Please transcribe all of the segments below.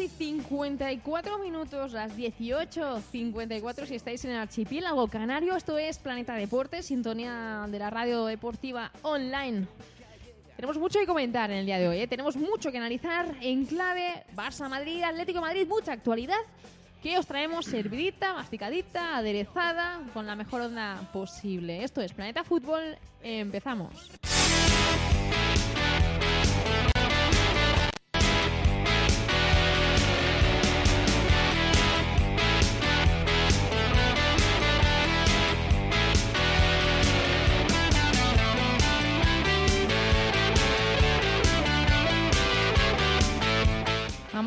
19 horas y 54 minutos, las 18.54 si estáis en el archipiélago canario. Esto es Planeta Deportes, sintonía de la radio deportiva online. Tenemos mucho que comentar en el día de hoy, ¿eh? tenemos mucho que analizar en clave Barça Madrid, Atlético Madrid, mucha actualidad que os traemos servidita, masticadita, aderezada, con la mejor onda posible. Esto es Planeta Fútbol, empezamos.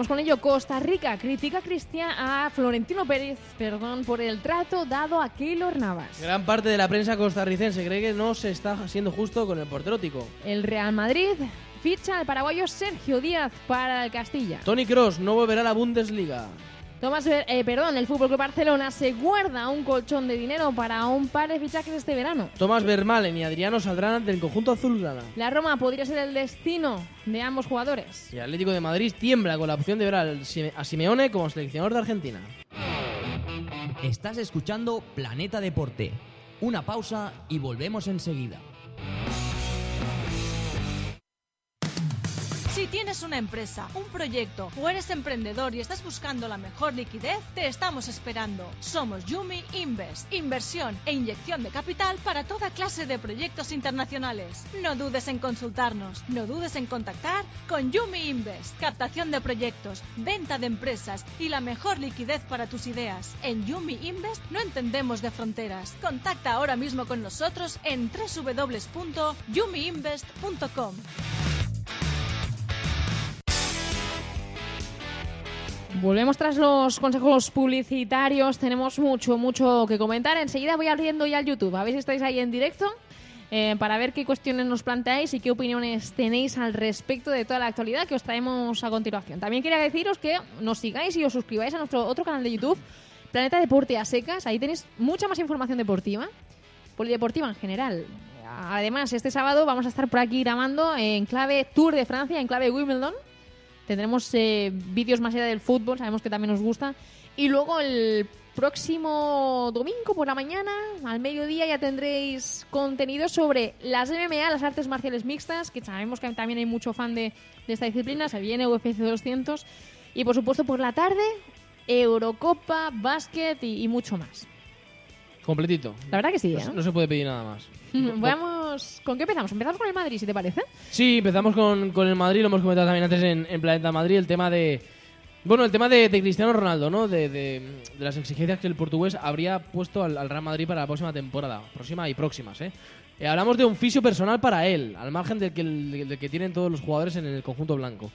Vamos con ello. Costa Rica critica a, Cristian, a Florentino Pérez perdón, por el trato dado a Keylor Navas. Gran parte de la prensa costarricense cree que no se está siendo justo con el portero tico. El Real Madrid ficha al paraguayo Sergio Díaz para el Castilla. Tony Cross no volverá a la Bundesliga. Tomás, eh, perdón, el Fútbol Club Barcelona se guarda un colchón de dinero para un par de fichajes este verano. Tomás Vermalen y Adriano saldrán del conjunto azulgrana. La Roma podría ser el destino de ambos jugadores. Y Atlético de Madrid tiembla con la opción de ver a Simeone como seleccionador de Argentina. Estás escuchando Planeta Deporte. Una pausa y volvemos enseguida. Si tienes una empresa, un proyecto o eres emprendedor y estás buscando la mejor liquidez, te estamos esperando. Somos Yumi Invest, inversión e inyección de capital para toda clase de proyectos internacionales. No dudes en consultarnos, no dudes en contactar con Yumi Invest, captación de proyectos, venta de empresas y la mejor liquidez para tus ideas. En Yumi Invest no entendemos de fronteras. Contacta ahora mismo con nosotros en www.yumiinvest.com. Volvemos tras los consejos publicitarios. Tenemos mucho, mucho que comentar. Enseguida voy abriendo ya el YouTube. A ver si estáis ahí en directo eh, para ver qué cuestiones nos planteáis y qué opiniones tenéis al respecto de toda la actualidad que os traemos a continuación. También quería deciros que nos sigáis y os suscribáis a nuestro otro canal de YouTube, Planeta Deporte a Secas. Ahí tenéis mucha más información deportiva, polideportiva en general. Además, este sábado vamos a estar por aquí grabando en clave Tour de Francia, en clave Wimbledon Tendremos eh, vídeos más allá del fútbol, sabemos que también nos gusta. Y luego el próximo domingo por la mañana, al mediodía, ya tendréis contenido sobre las MMA, las artes marciales mixtas, que sabemos que también hay mucho fan de, esta disciplina. Se viene UFC 200. Y por supuesto, por la tarde, Eurocopa, básquet y mucho más. Completito. La verdad que sí, ¿eh? no, se puede pedir nada más. Vamos, ¿con qué empezamos? Empezamos con el Madrid, si te parece. Sí, empezamos con, con el Madrid, lo hemos comentado también antes en, Planeta Madrid, el tema de... Bueno, el tema de, Cristiano Ronaldo, ¿no? De, de, las exigencias que el portugués habría puesto al, Real Madrid para la próxima temporada. Próxima y próximas, ¿eh? ¿eh? hablamos de un fisio personal para él, al margen del que, del que tienen todos los jugadores en el conjunto blanco.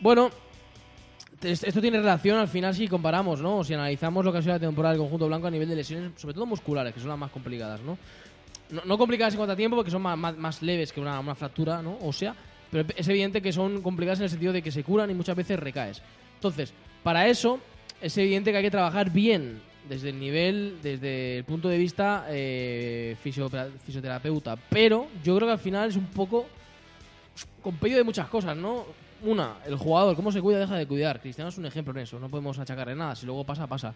Bueno, esto tiene relación al final si comparamos, ¿no? Si analizamos lo que ha sido la temporada del conjunto blanco a nivel de lesiones, sobre todo musculares, que son las más complicadas, ¿no? No, complicadas en cuanto a tiempo porque son más, leves que una, fractura, ¿no? O sea, pero es evidente que son complicadas en el sentido de que se curan y muchas veces recaes. Entonces, para eso es evidente que hay que trabajar bien desde el nivel, desde el punto de vista eh, fisioterapeuta. Pero yo creo que al final es un poco compendio de muchas cosas, ¿no? Una, el jugador, cómo se cuida, deja de cuidar. Cristiano es un ejemplo en eso, no podemos achacarle nada. Si luego pasa, pasa.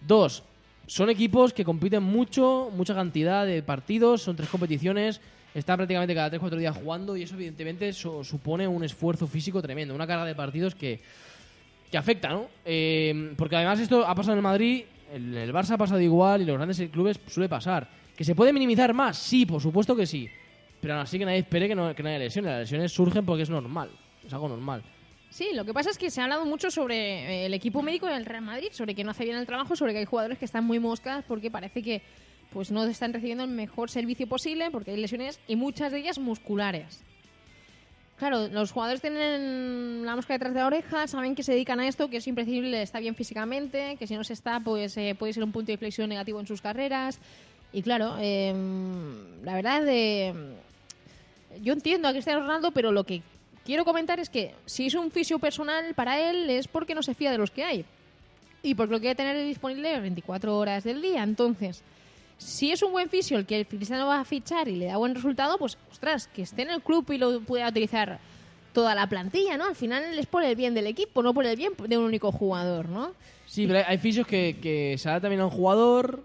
Dos, son equipos que compiten mucho, mucha cantidad de partidos, son tres competiciones, están prácticamente cada 3-4 días jugando y eso evidentemente supone un esfuerzo físico tremendo, una carga de partidos que, que afecta, ¿no? Eh, porque además esto ha pasado en el Madrid, el, el Barça ha pasado igual y los grandes clubes suele pasar. ¿Que se puede minimizar más? Sí, por supuesto que sí. Pero aún así que nadie espere que no, que no haya lesiones. Las lesiones surgen porque es normal. Es algo normal. Sí, lo que pasa es que se ha hablado mucho sobre eh, el equipo médico del Real Madrid, sobre que no hace bien el trabajo, sobre que hay jugadores que están muy moscas porque parece que pues no están recibiendo el mejor servicio posible porque hay lesiones y muchas de ellas musculares. Claro, los jugadores tienen la mosca detrás de la oreja, saben que se dedican a esto, que es imprescindible, está bien físicamente, que si no se está, pues eh, puede ser un punto de inflexión negativo en sus carreras. Y claro, em, la verdad, eh, yo entiendo a Cristiano Ronaldo, pero lo que quiero comentar es que si es un fisio personal para él es porque no se fía de los que hay. Y porque lo quiere tener disponible 24 horas del día. Entonces, si es un buen fisio el que el Cristiano va a fichar y le da buen resultado, pues, ostras, que esté en el club y lo pueda utilizar toda la plantilla, ¿no? Al final es por el bien del equipo, no por el bien de un único jugador, ¿no? Sí, pero hay, fisios que, que se adaptan también a un jugador.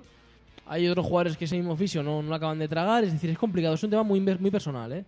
Hay otros jugadores que ese mismo fisio no, no lo acaban de tragar. Es decir, es complicado. Es un tema muy, muy personal, ¿eh?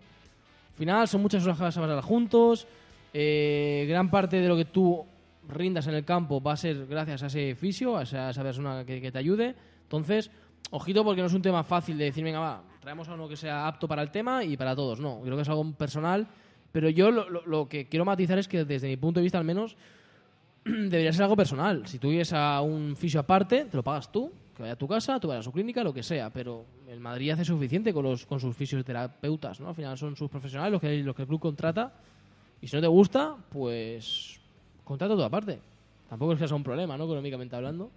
Al final son muchas horas a pasar juntos. eh, gran parte de lo que tú rindas en el campo va a ser gracias a ese fisio, a esa, persona que, te ayude. Entonces, ojito porque no es un tema fácil de decir, venga, va, traemos a uno que sea apto para el tema y para todos. No, creo que es algo personal. Pero yo lo, lo- que quiero matizar es que desde mi punto de vista al menos debería ser algo personal. Si tuvieses a un fisio aparte, te lo pagas tú, que vaya a tu casa, tú vayas a su clínica, lo que sea. Pero el Madrid hace suficiente con, los, con sus fisioterapeutas, ¿no? Al final son sus profesionales los que, los que el club contrata. Y si no te gusta, pues contrata tú aparte. Tampoco es que sea un problema, ¿no? Económicamente hablando.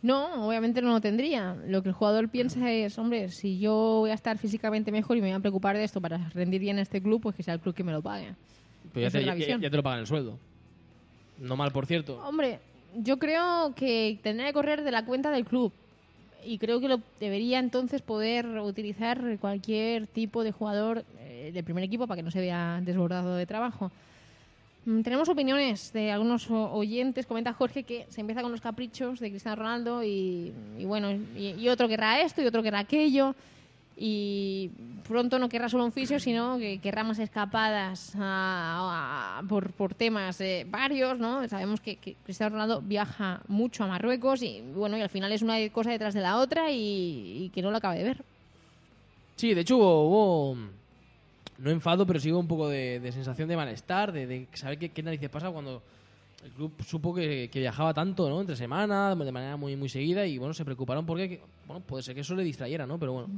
No, obviamente no lo tendría. Lo que el jugador piensa es, hombre, si yo voy a estar físicamente mejor y me voy a preocupar de esto para rendir bien en este club, pues que sea el club que me lo pague. Pero ya te, ya te lo pagan el sueldo. No mal, por cierto. Hombre, yo creo que tendría que correr de la cuenta del club. Y creo que lo debería entonces poder utilizar cualquier tipo de jugador eh, del primer equipo para que no se vea desbordado de trabajo. Mm, Tenemos opiniones de algunos oyentes. Comenta Jorge que se empieza con los caprichos de Cristiano Ronaldo y, y bueno, y, y otro querrá esto y otro querrá aquello. Y pronto no querrá solo un fisio, sino que querrá más escapadas a- a- por, por temas eh, varios, ¿no? Sabemos que, que Cristiano Ronaldo viaja mucho a Marruecos y bueno, y al final es una cosa detrás de la otra y, y que no lo acaba de ver. Sí, de hecho hubo, hubo, no enfado, pero sí hubo un poco de, de sensación de malestar, de, de saber qué, qué narices pasa cuando el club supo que, que viajaba tanto, ¿no? Entre semana, de manera muy muy seguida y bueno, se preocuparon porque, que- bueno, puede ser que eso le distrayera, ¿no? Pero bueno,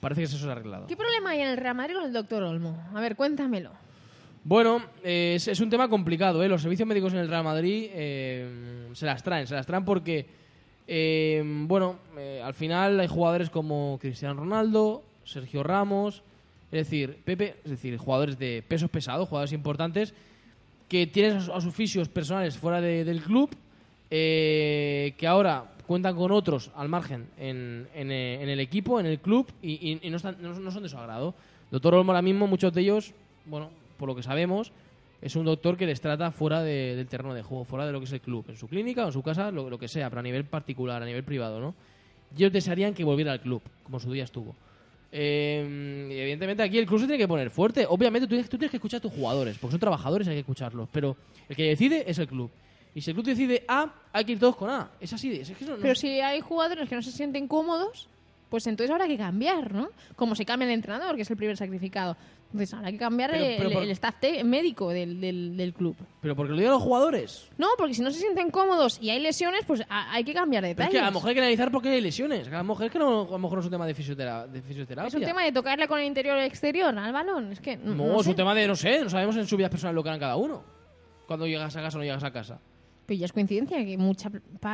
parece que eso se ha arreglado. ¿Qué problema hay en el Real Madrid con el doctor Olmo? A ver, cuéntamelo. Bueno, eh, es, es un tema complicado, ¿eh? Los servicios médicos en el Real Madrid eh, se las traen, se las traen porque, eh, bueno, eh, al final hay jugadores como Cristiano Ronaldo, Sergio Ramos, es decir, Pepe, es decir, jugadores de pesos pesados, jugadores importantes, que tienen a, su- a sus fisios personales fuera de- del club, eh, que ahora cuentan con otros al margen en, en, eh, en el equipo, en el club, y, no, están- no- no son de su agrado. Doctor Olmo ahora mismo, muchos de ellos, bueno, por lo que sabemos, es un doctor que les trata fuera de- del terreno de juego, fuera de lo que es el club, en su clínica o en su casa, lo, que sea, pero a nivel particular, a nivel privado, ¿no? Ellos desearían que volviera al club, como su día estuvo. Eh, evidentemente aquí el club se tiene que poner fuerte. Obviamente tú, tú tienes que escuchar a tus jugadores, porque son trabajadores, hay que escucharlos. Pero el que decide es el club. Y si el club decide A, hay que ir todos con A. Es así. de- Es que eso no- Pero si hay jugadores que no se sienten cómodos, pues entonces habrá que cambiar, ¿no? Como se cambia el entrenador, que es el primer sacrificado. Entonces habrá que cambiar Pero- el, pero por- el staff médico del, del, del club. Pero porque lo digan los jugadores. No, porque si no se sienten cómodos y hay lesiones, pues a- hay que cambiar Pero es detalles. que a lo mejor hay que analizar por qué hay lesiones. A lo mejor es que no, a lo mejor no es un tema de, fisiotera- de fisioterapia. Es un tema de tocarle con el interior o el exterior al balón. Es que no, No, no es sé. un tema de, no sé, no sabemos en su vida personal lo que harán cada uno. Cuando llegas a casa o no llegas a casa. Pero ya es coincidencia que muchos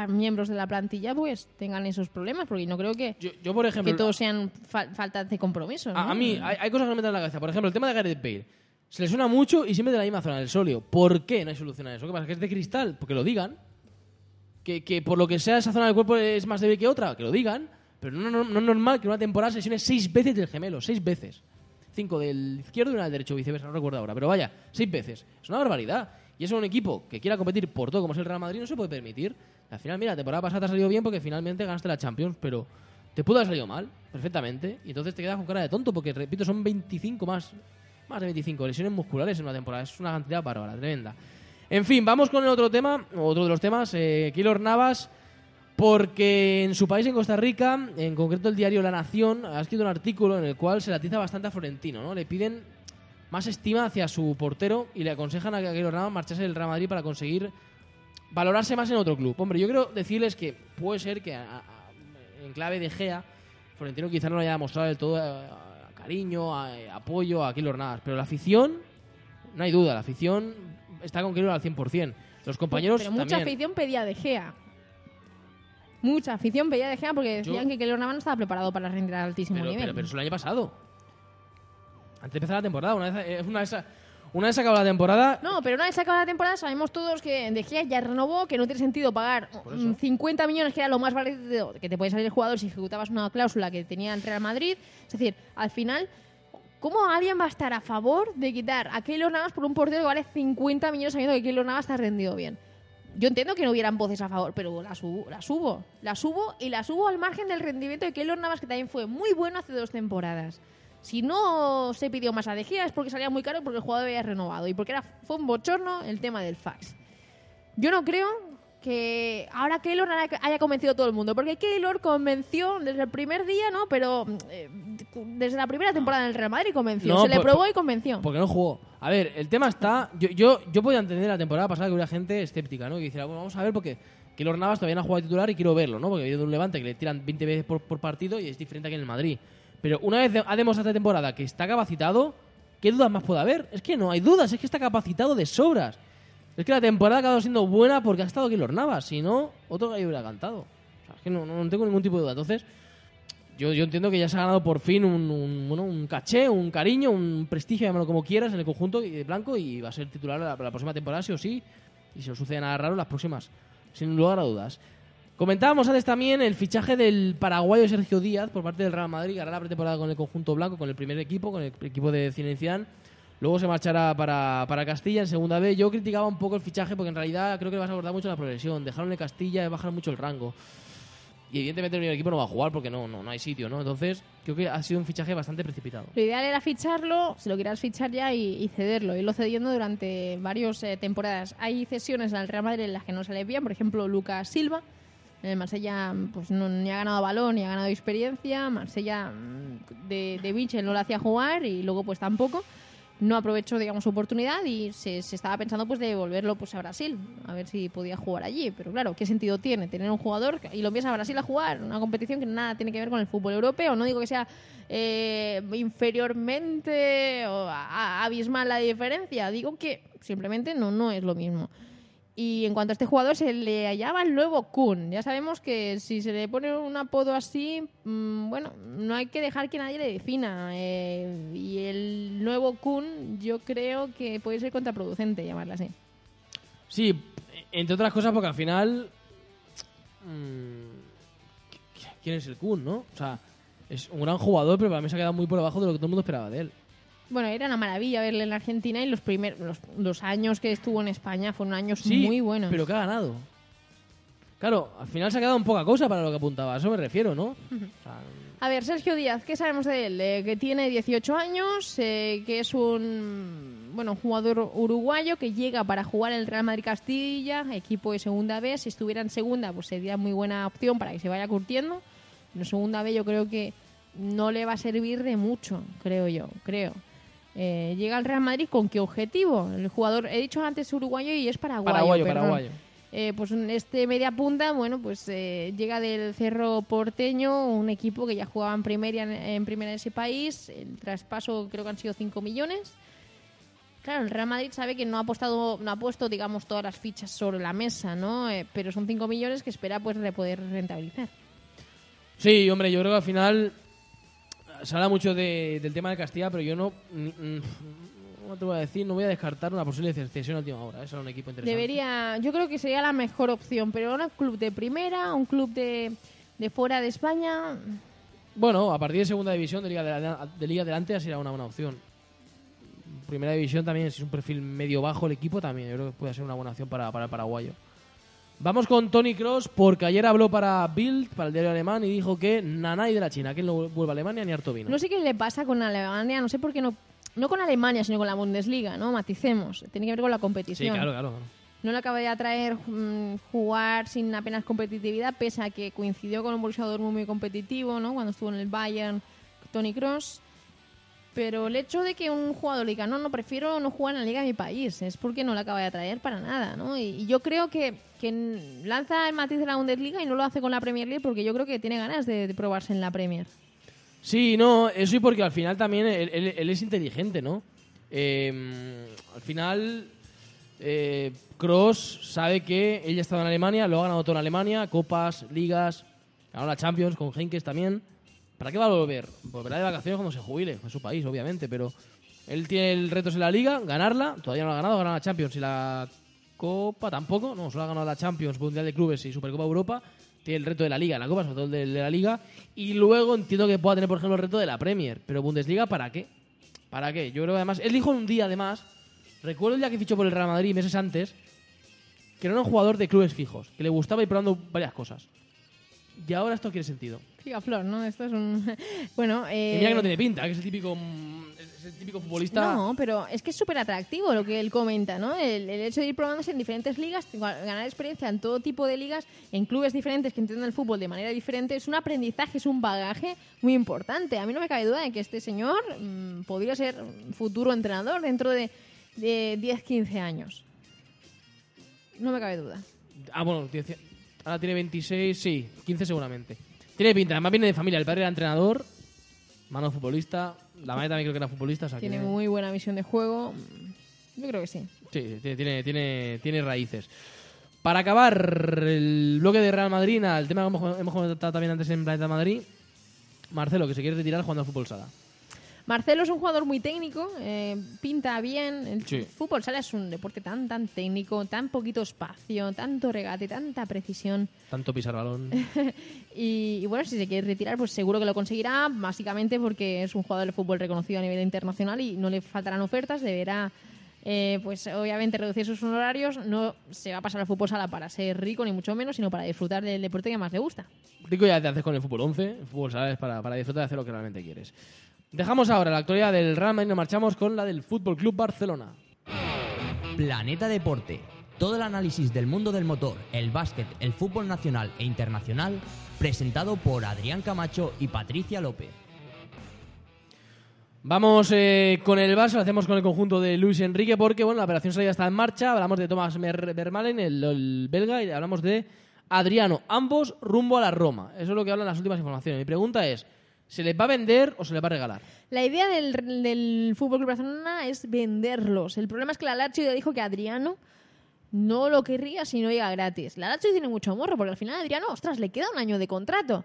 miembros de la plantilla pues tengan esos problemas, porque no creo que, Yo, yo por ejemplo... que todos sean fal- faltas de compromiso. ¿no? A, mí hay, hay cosas que me meten en la cabeza. Por ejemplo, el tema de Gareth Bale. Se lesiona mucho y siempre de la misma zona del solio. ¿Por qué no hay solución a eso? ¿Qué pasa? ¿Que es de cristal? Porque lo digan. Que, que por lo que sea esa zona del cuerpo es más débil que otra. Que lo digan. Pero no, no, no es normal que en una temporada se lesione seis veces del gemelo. Seis veces. Cinco del izquierdo y una del derecho, viceversa. No recuerdo ahora. Pero vaya, seis veces. Es una barbaridad. Y eso un equipo que quiera competir por todo como es el Real Madrid no se puede permitir. Al final, mira, la temporada pasada te ha salido bien porque finalmente ganaste la Champions, pero te pudo haber salido mal, perfectamente. Y entonces te quedas con cara de tonto porque, repito, son 25 más, más de 25 lesiones musculares en una temporada. Es una cantidad bárbara, tremenda. En fin, vamos con el otro tema, otro de los temas, eh, Keylor Navas, porque en su país, en Costa Rica, en concreto el diario La Nación, ha escrito un artículo en el cual se le atiza bastante a Florentino, ¿no? Le piden más estima hacia su portero y le aconsejan a Keylor Navas marcharse del Real Madrid para conseguir valorarse más en otro club. Hombre, yo quiero decirles que puede ser que a- a- en clave de Gea, Florentino quizá no le haya mostrado del todo eh, cariño, eh, apoyo a Keylor Navas, pero la afición, no hay duda, la afición está con Keylor al 100%. Los compañeros Pero mucha también. afición pedía de Gea. Mucha afición pedía de Gea porque decían Yo- que Keylor Navas no estaba preparado para rendir al altísimo Pero, nivel. pero, pero eso el año pasado. Antes de empezar la temporada, una vez, eh, una vez, una vez acabada la temporada, No, pero una vez acabada la temporada sabemos todos que De Gea ya renovó, que no tiene sentido pagar Por eso. mm, 50 millones, que era lo más barato que te puede salir el jugador si ejecutabas una cláusula que tenía el Real Madrid. Es decir, al final, ¿cómo alguien va a estar a favor de quitar a Keylor Navas por un portero que vale 50 millones sabiendo que Keylor Navas está rendido bien? Yo entiendo que no hubieran voces a favor, pero las hubo, las hubo. Las hubo y las hubo al margen del rendimiento de Keylor Navas, que también fue muy bueno hace dos temporadas. Si no se pidió más De Gea es porque salía muy caro y porque el jugador había renovado y porque era, fue un bochorno el tema del fax. Yo no creo que ahora Keylor haya- convencido a todo el mundo, porque Keylor convenció desde el primer día, ¿no? Pero eh, desde la primera temporada en el Real Madrid convenció. No, se le probó y convenció. Porque no jugó. A ver, el tema está. Yo, yo, yo podía entender la temporada pasada que hubiera gente escéptica, ¿no? Que dijera, bueno, vamos a ver porque Keylor Navas todavía no ha jugado titular y quiero verlo, ¿no? Porque viene de un levante que le tiran 20 veces por, por partido y es diferente que en el Madrid. Pero una vez ha demostrado esta temporada que está capacitado, ¿qué dudas más puede haber? Es que no hay dudas, es que está capacitado de sobras. Es que la temporada ha acabado siendo buena porque ha estado Keylor Navas, si no, otro gallo hubiera cantado. O sea, es que no, no tengo ningún tipo de duda. Entonces, yo, yo entiendo que ya se ha ganado por fin un, un, bueno, un caché, un cariño, un prestigio, llámalo como quieras, en el conjunto de blanco y va a ser titular la, la próxima temporada, sí o sí. Y si no sucede nada raro, las próximas, sin lugar a dudas. Comentábamos antes también el fichaje del paraguayo Sergio Díaz por parte del Real Madrid, hará la pretemporada con el conjunto blanco, con el primer equipo, con el equipo de Zidane. Luego se marchará para, para Castilla en segunda vez. Yo criticaba un poco el fichaje porque en realidad creo que le vas a abordar mucho la progresión. Dejaron en Castilla bajaron mucho el rango. Y evidentemente el equipo no va a jugar porque no, no, no hay sitio, ¿no? Entonces creo que ha sido un fichaje bastante precipitado. Lo ideal era ficharlo, si lo quieras fichar ya y, y cederlo, irlo cediendo durante varias temporadas. Hay cesiones al Real Madrid en las que no sale bien, por ejemplo, Lucas Silva. El Marsella pues, no, ni ha ganado balón ni ha ganado experiencia. Marsella mm, de, de no le hacía jugar y luego pues tampoco. No aprovechó digamos su oportunidad y se, se estaba pensando pues de devolverlo pues a Brasil, a ver si podía jugar allí. Pero claro, ¿qué sentido tiene tener un jugador y lo envías a Brasil a jugar? Una competición que nada tiene que ver con el fútbol europeo. No digo que sea eh, inferiormente o a- abismal la diferencia. Digo que simplemente no, no es lo mismo. Y en cuanto a este jugador, se le llama el nuevo Kun. Ya sabemos que si se le pone un apodo así, mm, bueno, no hay que dejar que nadie le defina. eh, y el nuevo Kun, yo creo que puede ser contraproducente llamarle así. Sí, entre otras cosas porque al final... mm, ¿Quién es el Kun, no? O sea, es un gran jugador, pero para mí se ha quedado muy por debajo de lo que todo el mundo esperaba de él. Bueno, era una maravilla verle en la Argentina y los primeros los, los años que estuvo en España fueron años Sí, muy buenos. pero que ha ganado. Claro, al final se ha quedado en poca cosa para lo que apuntaba, a eso me refiero, ¿no? O sea, A ver, Sergio Díaz, ¿qué sabemos de él? Eh, que tiene 18 años, eh, que es un bueno jugador uruguayo que llega para jugar en el Real Madrid Castilla, equipo de segunda B. Si estuviera en segunda, pues sería muy buena opción para que se vaya curtiendo. En segunda B yo creo que no le va a servir de mucho, creo yo, creo. Eh, llega al Real Madrid con qué objetivo? El jugador, he dicho antes uruguayo y es paraguayo. paraguayo, perdón. paraguayo. Eh, pues este media punta, bueno, pues eh, llega del Cerro Porteño, un equipo que ya jugaba en primera, en primera en ese país. El traspaso creo que han sido 5 millones. Claro, el Real Madrid sabe que no ha apostado, no ha puesto, digamos, todas las fichas sobre la mesa, ¿no? Eh, pero son 5 millones que espera pues de poder rentabilizar. Sí, hombre, yo creo que al final se habla mucho de- del tema de Castilla, pero yo no, mm, mm, no te voy a decir, no voy a descartar una posible cesión a última hora. Eso era un equipo interesante. Debería, yo creo que sería la mejor opción, pero un club de primera, un club de, de fuera de España, Bueno, a partir de segunda división de Liga, de, de Liga será una buena opción. Primera división también, si es un perfil medio bajo el equipo, también yo creo que puede ser una buena opción para, para el paraguayo. Vamos con Tony Cross, porque ayer habló para Bild, para el diario alemán, y dijo que nanay de la China, que él no vuelve a Alemania ni a Artovino. No sé qué le pasa con Alemania, no sé por qué no. No con Alemania, sino con la Bundesliga, ¿no? Maticemos. Tiene que ver con la sí, competición. claro, claro. claro. No le acaba de atraer mm, jugar sin apenas competitividad, pese a que coincidió con un Dortmund muy competitivo, ¿no? Cuando estuvo en el Bayern, Tony Cross. Pero el hecho de que un jugador diga, no, no, prefiero no jugar en la liga de mi país, es porque no le acaba de atraer para nada, ¿no? Y, yo creo que, que lanza el matiz de la Bundesliga y no lo hace con la Premier League porque yo creo que tiene ganas de, probarse en la Premier. Sí, no, eso y porque al final también él, es inteligente, ¿no? Eh, al final, eh, Cross sabe que él ha estado en Alemania, lo ha ganado todo en Alemania, copas, ligas, ganó la Champions con Henkes también. ¿Para qué va a volver? Volverá de vacaciones cuando se jubile, en su país, obviamente, pero él tiene el reto en la liga, ganarla, todavía no la ha ganado, ha ganado la Champions y la Copa tampoco, no, solo ha ganado la Champions, Mundial de Clubes y Supercopa Europa. Tiene el reto de la Liga, la Copa, sobre todo el de, la Liga. Y luego entiendo que pueda tener, por ejemplo, el reto de la Premier. Pero Bundesliga, ¿para qué? ¿Para qué? Yo creo que además, él dijo un día además, recuerdo el día que fichó por el Real Madrid meses antes, que era un jugador de clubes fijos, que le gustaba ir probando varias cosas. Y ahora esto quiere sentido. Flor, ¿no? Esto es un... bueno, eh... Mira que no tiene pinta, que es el típico, es el típico futbolista... No, pero es que es súper atractivo lo que él comenta, ¿no? El, el hecho de ir probándose en diferentes ligas, ganar experiencia en todo tipo de ligas, en clubes diferentes que entienden el fútbol de manera diferente, es un aprendizaje, es un bagaje muy importante. A mí no me cabe duda de que este señor mmm, podría ser futuro entrenador dentro de, de 10, 15 años. No me cabe duda. Ah, bueno, ahora tiene 26, sí, 15 seguramente. Tiene pinta, además viene de familia. El padre era entrenador, mano futbolista, la madre también creo que era futbolista. O sea, Tiene que- muy buena visión de juego. Yo creo que sí. Sí, tiene, tiene, tiene, raíces. Para acabar el bloque de Real Madrid, el tema que hemos, hemos comentado también antes en Planeta Madrid, Marcelo, que se quiere retirar jugando al fútbol sala. Marcelo es un jugador muy técnico, eh, pinta bien. El Sí. fútbol sala es un deporte tan, tan técnico, tan poquito espacio, tanto regate, tanta precisión. Tanto pisar balón. Y, y bueno, si se quiere retirar, pues seguro que lo conseguirá, básicamente porque es un jugador de fútbol reconocido a nivel internacional y no le faltarán ofertas, deberá, eh, pues obviamente reducir sus honorarios, no se va a pasar al fútbol sala para ser rico ni mucho menos, sino para disfrutar del deporte que más le gusta. Rico ya te haces con el fútbol 11, el fútbol sala es para, para disfrutar de hacer lo que realmente quieres. Dejamos ahora la actualidad del Real Madrid y nos marchamos con la del Fútbol Club Barcelona. Planeta Deporte. Todo el análisis del mundo del motor, el básquet, el fútbol nacional e internacional, presentado por Adrián Camacho y Patricia López. Vamos eh, con el Barça, lo hacemos con el conjunto de Luis Enrique porque bueno, la operación salida está en marcha. Hablamos de Thomas Vermaelen, el, el belga, y hablamos de Adriano, ambos rumbo a la Roma. Eso es lo que hablan las últimas informaciones. Mi pregunta es, ¿se les va a vender o se les va a regalar? La idea del, del Fútbol Club Barcelona es venderlos. El problema es que la Lazio ya dijo que Adriano no lo querría si no llega gratis. La Lazio tiene mucho morro porque al final Adriano, ostras, le queda un año de contrato.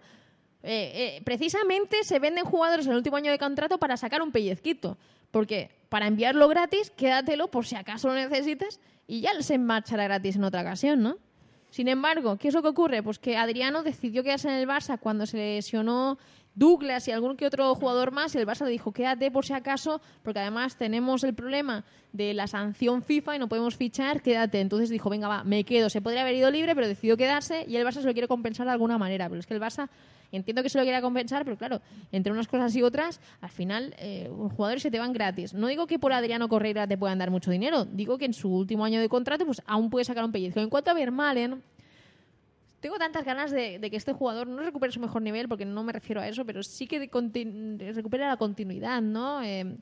Eh, eh, precisamente se venden jugadores en el último año de contrato para sacar un pellizquito. Porque para enviarlo gratis, quédatelo por si acaso lo necesitas y ya se marchará gratis en otra ocasión, ¿no? Sin embargo, ¿qué es lo que ocurre? Pues que Adriano decidió quedarse en el Barça cuando se lesionó Douglas y algún que otro jugador más y el Barça le dijo quédate por si acaso porque además tenemos el problema de la sanción FIFA y no podemos fichar, quédate. Entonces dijo, venga, va, me quedo. Se podría haber ido libre, pero decidió quedarse y el Barça se lo quiere compensar de alguna manera. Pero es que el Barça entiendo que se lo quiera compensar, pero claro, entre unas cosas y otras, al final eh, los jugadores se te van gratis. No digo que por Adriano Correira te puedan dar mucho dinero, digo que en su último año de contrato pues aún puede sacar un pellizco. En cuanto a Vermaelen, tengo tantas ganas de, de que este jugador no recupere su mejor nivel, porque no me refiero a eso, pero sí que recupere la continuidad, ¿no? Eh,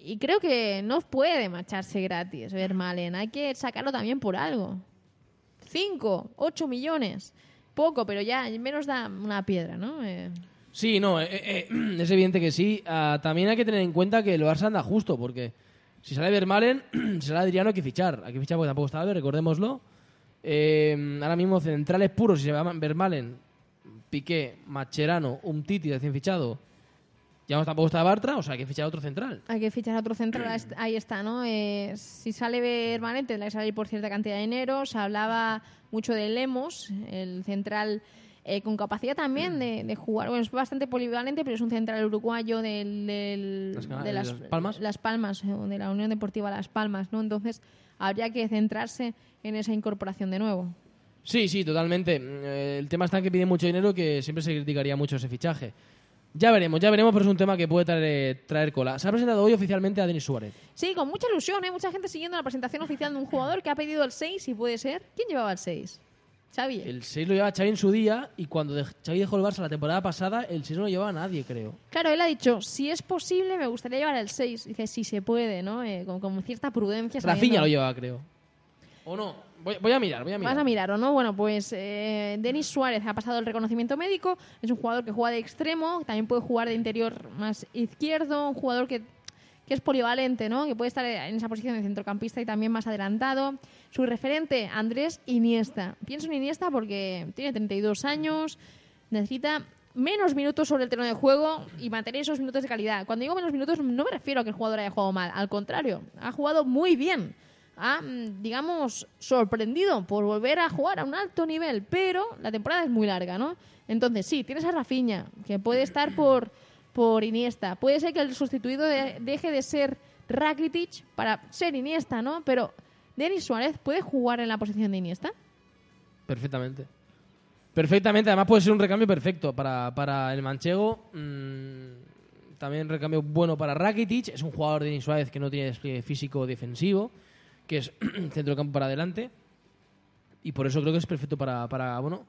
y creo que no puede marcharse gratis, Vermaelen. Hay que sacarlo también por algo. Cinco, ocho millones. Poco, pero ya menos da una piedra, ¿no? Eh, Sí, no, eh, eh, es evidente que sí. Ah, también hay que tener en cuenta que el Barça anda justo, porque si sale Vermalen, será Adriano hay que fichar. Hay que fichar porque tampoco está recordémoslo. Eh, ahora mismo centrales puros, si se llaman Vermalen, Piqué, Macherano, Umtiti recién fichado. Ya no tampoco está Bartra, o sea, hay que fichar otro central. Hay que fichar otro central, ahí est- ahí está, ¿no? Eh, si sale Vermaelen tendrá que salir por cierta cantidad de dinero. Se hablaba mucho de Lemos, el central eh, con capacidad también de, de jugar. Bueno, es bastante polivalente, pero es un central uruguayo del, del- Las Cana- de las, Las Palmas. Las Palmas, eh, de la Unión Deportiva Las Palmas, ¿no? Entonces habría que centrarse en esa incorporación de nuevo. Sí, sí, totalmente. Mm, eh, El tema está en que pide mucho dinero que siempre se criticaría mucho ese fichaje. Ya veremos, ya veremos, pero es un tema que puede traer, traer cola. Se ha presentado hoy oficialmente a Denis Suárez. Sí, con mucha ilusión, ¿eh? Mucha gente siguiendo la presentación oficial de un jugador que ha pedido el 6, si puede ser. ¿Quién llevaba el 6? Xavi. El 6 lo llevaba Xavi en su día y cuando de- Xavi dejó el Barça la temporada pasada, el 6 no lo llevaba nadie, creo. Claro, él ha dicho, si es posible, me gustaría llevar el 6. Dice, si se puede, ¿no? Eh, con, con cierta prudencia. Rafinha lo llevaba, creo. ¿O no? Voy, voy a mirar, voy a mirar. Vas a mirar, ¿o no? Bueno, pues eh, Denis Suárez ha pasado el reconocimiento médico. Es un jugador que juega de extremo, también puede jugar de interior más izquierdo, un jugador que, que es polivalente, ¿no? Que puede estar en esa posición de centrocampista y también más adelantado. Su referente, Andrés Iniesta. Pienso en Iniesta porque tiene 32 años, necesita menos minutos sobre el terreno de juego y mantener esos minutos de calidad. Cuando digo menos minutos no me refiero a que el jugador haya jugado mal, al contrario, ha jugado muy bien. Ha, mm, digamos, sorprendido por volver a jugar a un alto nivel, pero la temporada es muy larga, ¿no? Entonces, sí, tienes a Rafinha, que puede estar por, por Iniesta. Puede ser que el sustituido de- deje de ser Rakitic para ser Iniesta, ¿no? Pero Denis Suárez puede jugar en la posición de Iniesta. Perfectamente. Perfectamente, además puede ser un recambio perfecto para, para el manchego. mm, también recambio bueno para Rakitic. Es un jugador de Denis Suárez que no tiene despliegue físico defensivo, que es centro campo para adelante. Y por eso creo que es perfecto para, para bueno,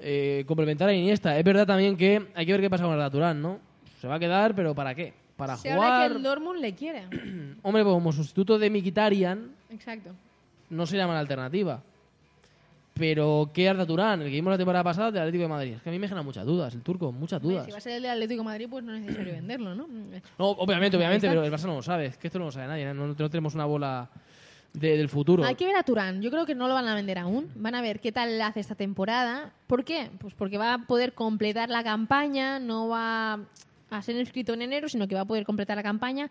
eh, complementar a Iniesta. Es verdad también que hay que ver qué pasa con el Turán, ¿no? Se va a quedar, pero ¿para qué? Para Se habla jugar. que el Dortmund le quiere. Hombre, pues como sustituto de Mikitarian, Exacto. no sería mala alternativa. Pero, ¿qué Arda Turán? El que vimos la temporada pasada del Atlético de Madrid. Es que a mí me genera muchas dudas, el turco, muchas dudas. Si va a ser el de Atlético de Madrid, pues no es necesario venderlo, ¿no? No, obviamente, obviamente, pero el Barça no lo sabe. Es que esto no lo sabe nadie. ¿eh? No, no tenemos una bola de- del futuro. Hay que ver a Turán. Yo creo que no lo van a vender aún. Van a ver qué tal hace esta temporada. ¿Por qué? Pues porque va a poder completar la campaña, no va a ser inscrito en enero, sino que va a poder completar la campaña.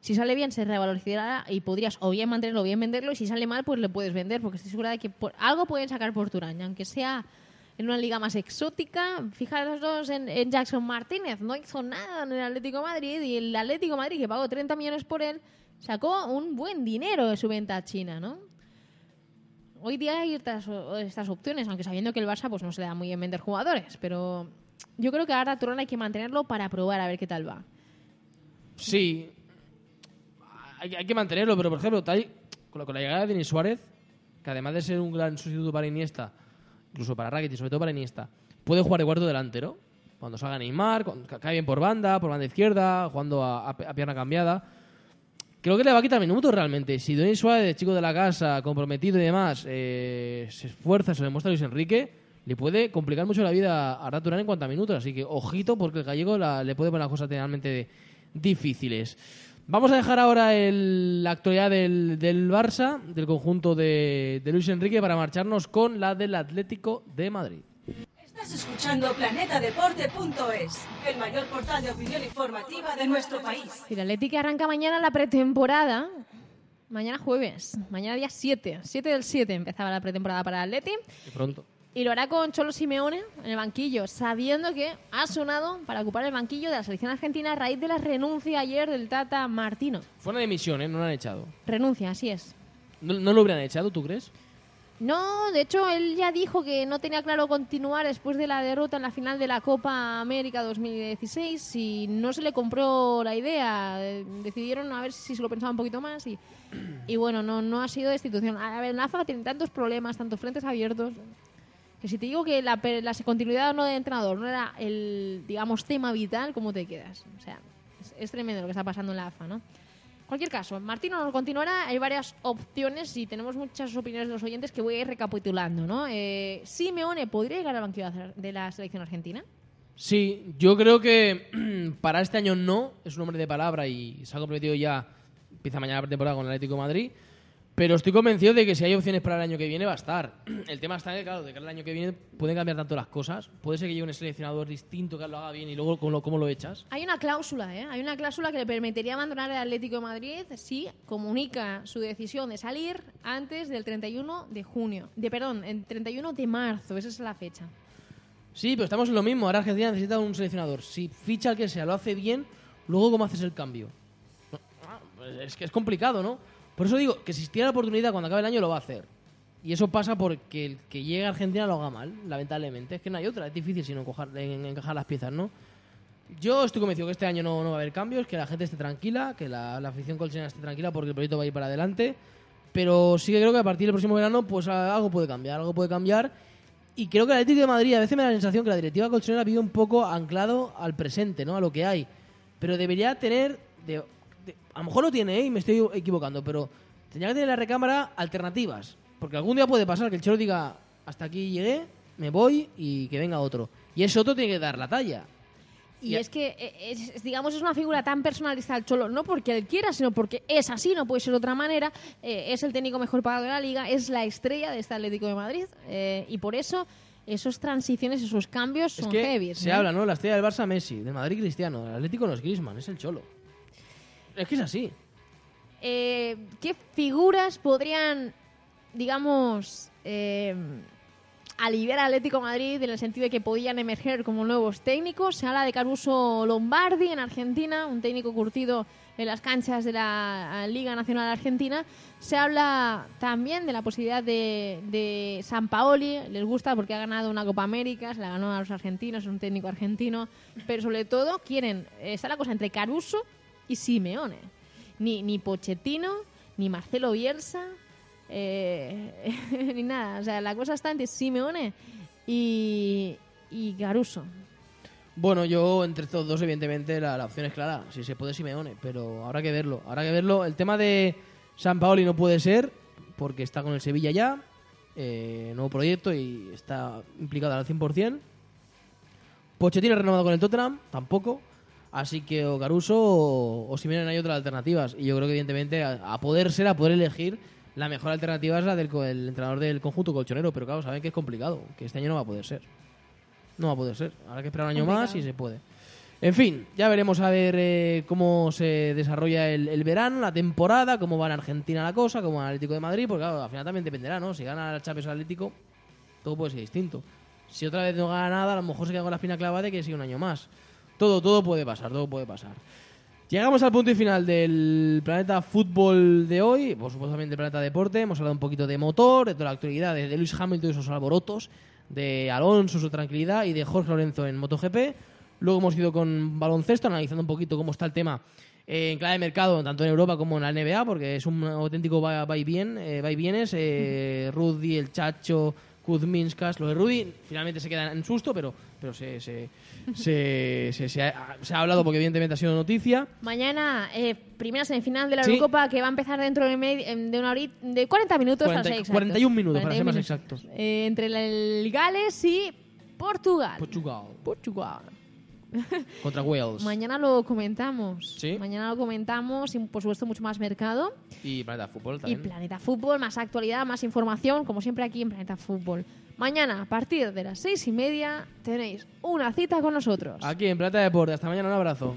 Si sale bien, se revalorizará y podrías o bien mantenerlo o bien venderlo. Y si sale mal, pues le puedes vender, porque estoy segura de que por- algo pueden sacar por Turán. Aunque sea en una liga más exótica, fijaros en, en Jackson Martínez. No hizo nada en el Atlético de Madrid y el Atlético de Madrid, que pagó 30 millones por él, sacó un buen dinero de su venta a China, ¿no? Hoy día hay estas, estas opciones, aunque sabiendo que el Barça pues no se le da muy bien vender jugadores, pero yo creo que ahora a Turán hay que mantenerlo para probar a ver qué tal va. Sí. Hay, que mantenerlo, pero por ejemplo, con, la, llegada de Denis Suárez, que además de ser un gran sustituto para Iniesta, incluso para Rakitic, sobre todo para Iniesta, puede jugar de cuarto delantero. Cuando salga Neymar, cuando ca- cae bien por banda, por banda izquierda, jugando a, pierna cambiada. Creo que le va a quitar minutos realmente. Si Denis Suárez, chico de la casa, comprometido y demás, eh, se esfuerza, se lo demuestra Luis Enrique, le puede complicar mucho la vida a Arda Turán en cuanto a minutos. Así que ojito, porque el gallego la- le puede poner las cosas realmente difíciles. Vamos a dejar ahora el- la actualidad del, del Barça, del conjunto de, de Luis Enrique, para marcharnos con la del Atlético de Madrid. Estás escuchando planetadeporte.es, el mayor portal de opinión informativa de nuestro país. Y el Atlético arranca mañana la pretemporada. Mañana jueves, mañana día 7, 7 del 7 empezaba la pretemporada para el Atleti. De pronto. Y lo hará con Cholo Simeone en el banquillo, sabiendo que ha sonado para ocupar el banquillo de la selección argentina a raíz de la renuncia ayer del Tata Martino. Fue una dimisión, ¿eh? No lo han echado. Renuncia, así es. ¿No, no lo hubieran echado, tú crees? No, de hecho, él ya dijo que no tenía claro continuar después de la derrota en la final de la Copa América 2016 y no se le compró la idea. Decidieron a ver si se lo pensaba un poquito más y, y bueno, no, no ha sido destitución. A ver, Nafa tiene tantos problemas, tantos frentes abiertos, que si te digo que la, la continuidad o no de entrenador no era el, digamos, tema vital, ¿cómo te quedas? O sea, es, es tremendo lo que está pasando en la AFA, ¿no? cualquier caso, Martino no continuará. Hay varias opciones y tenemos muchas opiniones de los oyentes que voy a ir recapitulando, ¿no? Eh, Simeone podría llegar al banquillo de la selección argentina. Sí, yo creo que para este año no, es un hombre de palabra y se ha comprometido ya, empieza mañana la temporada con el Atlético de Madrid, pero estoy convencido de que si hay opciones para el año que viene va a estar. El tema está en que, claro, de que el año que viene pueden cambiar tanto las cosas, puede ser que llegue un seleccionador distinto que lo haga bien y luego cómo lo, cómo lo echas. Hay una cláusula, ¿eh? Hay una cláusula que le permitiría abandonar el Atlético de Madrid si comunica su decisión de salir antes del 31 de junio. De, perdón, el 31 de marzo, esa es la fecha. Sí, pero estamos en lo mismo, ahora Argentina necesita un seleccionador. Si ficha al que sea, lo hace bien, luego cómo haces el cambio. Ah, pues es que es complicado, ¿no? Por eso digo que si existiera la oportunidad cuando acabe el año lo va a hacer. Y eso pasa porque el que llegue a Argentina lo haga mal, lamentablemente. Es que no hay otra, es difícil sino encajar, en- encajar las piezas, ¿no? Yo estoy convencido que este año no, no va a haber cambios, que la gente esté tranquila, que la, la afición colchonera esté tranquila porque el proyecto va a ir para adelante. Pero sí que creo que a partir del próximo verano, pues algo puede cambiar, algo puede cambiar. Y creo que el Atlético de Madrid a veces me da la sensación que la directiva colchonera vive un poco anclado al presente, ¿no? A lo que hay. Pero debería tener, a lo mejor lo tiene, ¿eh? y me estoy equivocando, pero tendría que tener en la recámara alternativas. Porque algún día puede pasar que el Cholo diga, hasta aquí llegué, me voy y que venga otro. Y ese otro tiene que dar la talla. Y Y es que, eh, es, es, digamos, es una figura tan personalista del Cholo, no porque él quiera, sino porque es así, no puede ser de otra manera. Eh, es el técnico mejor pagado de la liga, es la estrella de este Atlético de Madrid. eh, y por eso, esas transiciones, esos cambios Es son que heavy. se habla, ¿no? La estrella del Barça, Messi. Del Madrid, Cristiano. El Atlético no es Griezmann, es el Cholo. Es que es así. Eh, ¿Qué figuras podrían, digamos, eh, aliviar al Atlético Madrid en el sentido de que podían emerger como nuevos técnicos. Se habla de Caruso Lombardi en Argentina, un técnico curtido en las canchas de la Liga Nacional Argentina. Se habla también de la posibilidad de, de San Paoli, les gusta porque ha ganado una Copa América, se la ganó a los argentinos, es un técnico argentino, pero sobre todo quieren, está la cosa entre Caruso y Simeone. Ni, ni Pochettino, ni Marcelo Bielsa, eh, ni nada. O sea, la cosa está entre Simeone y, Caruso. Bueno, yo entre estos dos, evidentemente, la, la opción es clara. Si se puede, Simeone, pero habrá que verlo. Habrá que verlo. El tema de San Paoli no puede ser, porque está con el Sevilla ya, eh, nuevo proyecto y está implicado al 100%. Pochettino renovado con el Tottenham, tampoco. Así que o Caruso o, o Simeone hay otras alternativas. Y yo creo que, evidentemente, a, a poder ser, a poder elegir, la mejor alternativa es la del el entrenador del conjunto colchonero. Pero claro, saben que es complicado, que este año no va a poder ser. No va a poder ser. Habrá que esperar un año Complicado. más y se puede. En fin, ya veremos a ver eh, cómo se desarrolla el, el verano, la temporada, cómo va en Argentina la cosa, cómo va el Atlético de Madrid, porque claro, al final también dependerá, ¿no? Si gana el Champions Atlético, todo puede ser distinto. Si otra vez no gana nada, a lo mejor se queda con la espina clavada de que sigue un año más. Todo, todo puede pasar, todo puede pasar. Llegamos al punto y final del planeta fútbol de hoy, por supuesto también del planeta deporte. Hemos hablado un poquito de motor, de toda la actualidad, de, Luis Hamilton y sus alborotos, de Alonso, su tranquilidad y de Jorge Lorenzo en MotoGP. Luego hemos ido con baloncesto, analizando un poquito cómo está el tema eh, en clave de mercado, tanto en Europa como en la NBA, porque es un auténtico va y bien, eh, va y vienes. Eh, Rudy, el Chacho, Kuzminskas, lo de Rudy finalmente se queda en susto, pero, pero se, se, se, se- ha, se ha hablado porque evidentemente ha sido noticia. Mañana, eh, primera semifinal de la Sí. Eurocopa que va a empezar dentro de, medi- em, de una horita, de 40 minutos. para 40 ser exactos. 41 minutos, para ser más 41 exactos. Eh, entre el, el Gales y Portugal. Portugal Portugal. contra Wales Mañana lo comentamos. Sí. Mañana lo comentamos y, por supuesto, mucho más mercado. y Planeta Fútbol Y también. Planeta Fútbol, más actualidad, más información, como siempre aquí en Planeta Fútbol. Mañana, a partir de las seis y media, tenéis una cita con nosotros. Aquí en Planeta Deporte. Hasta mañana, un abrazo.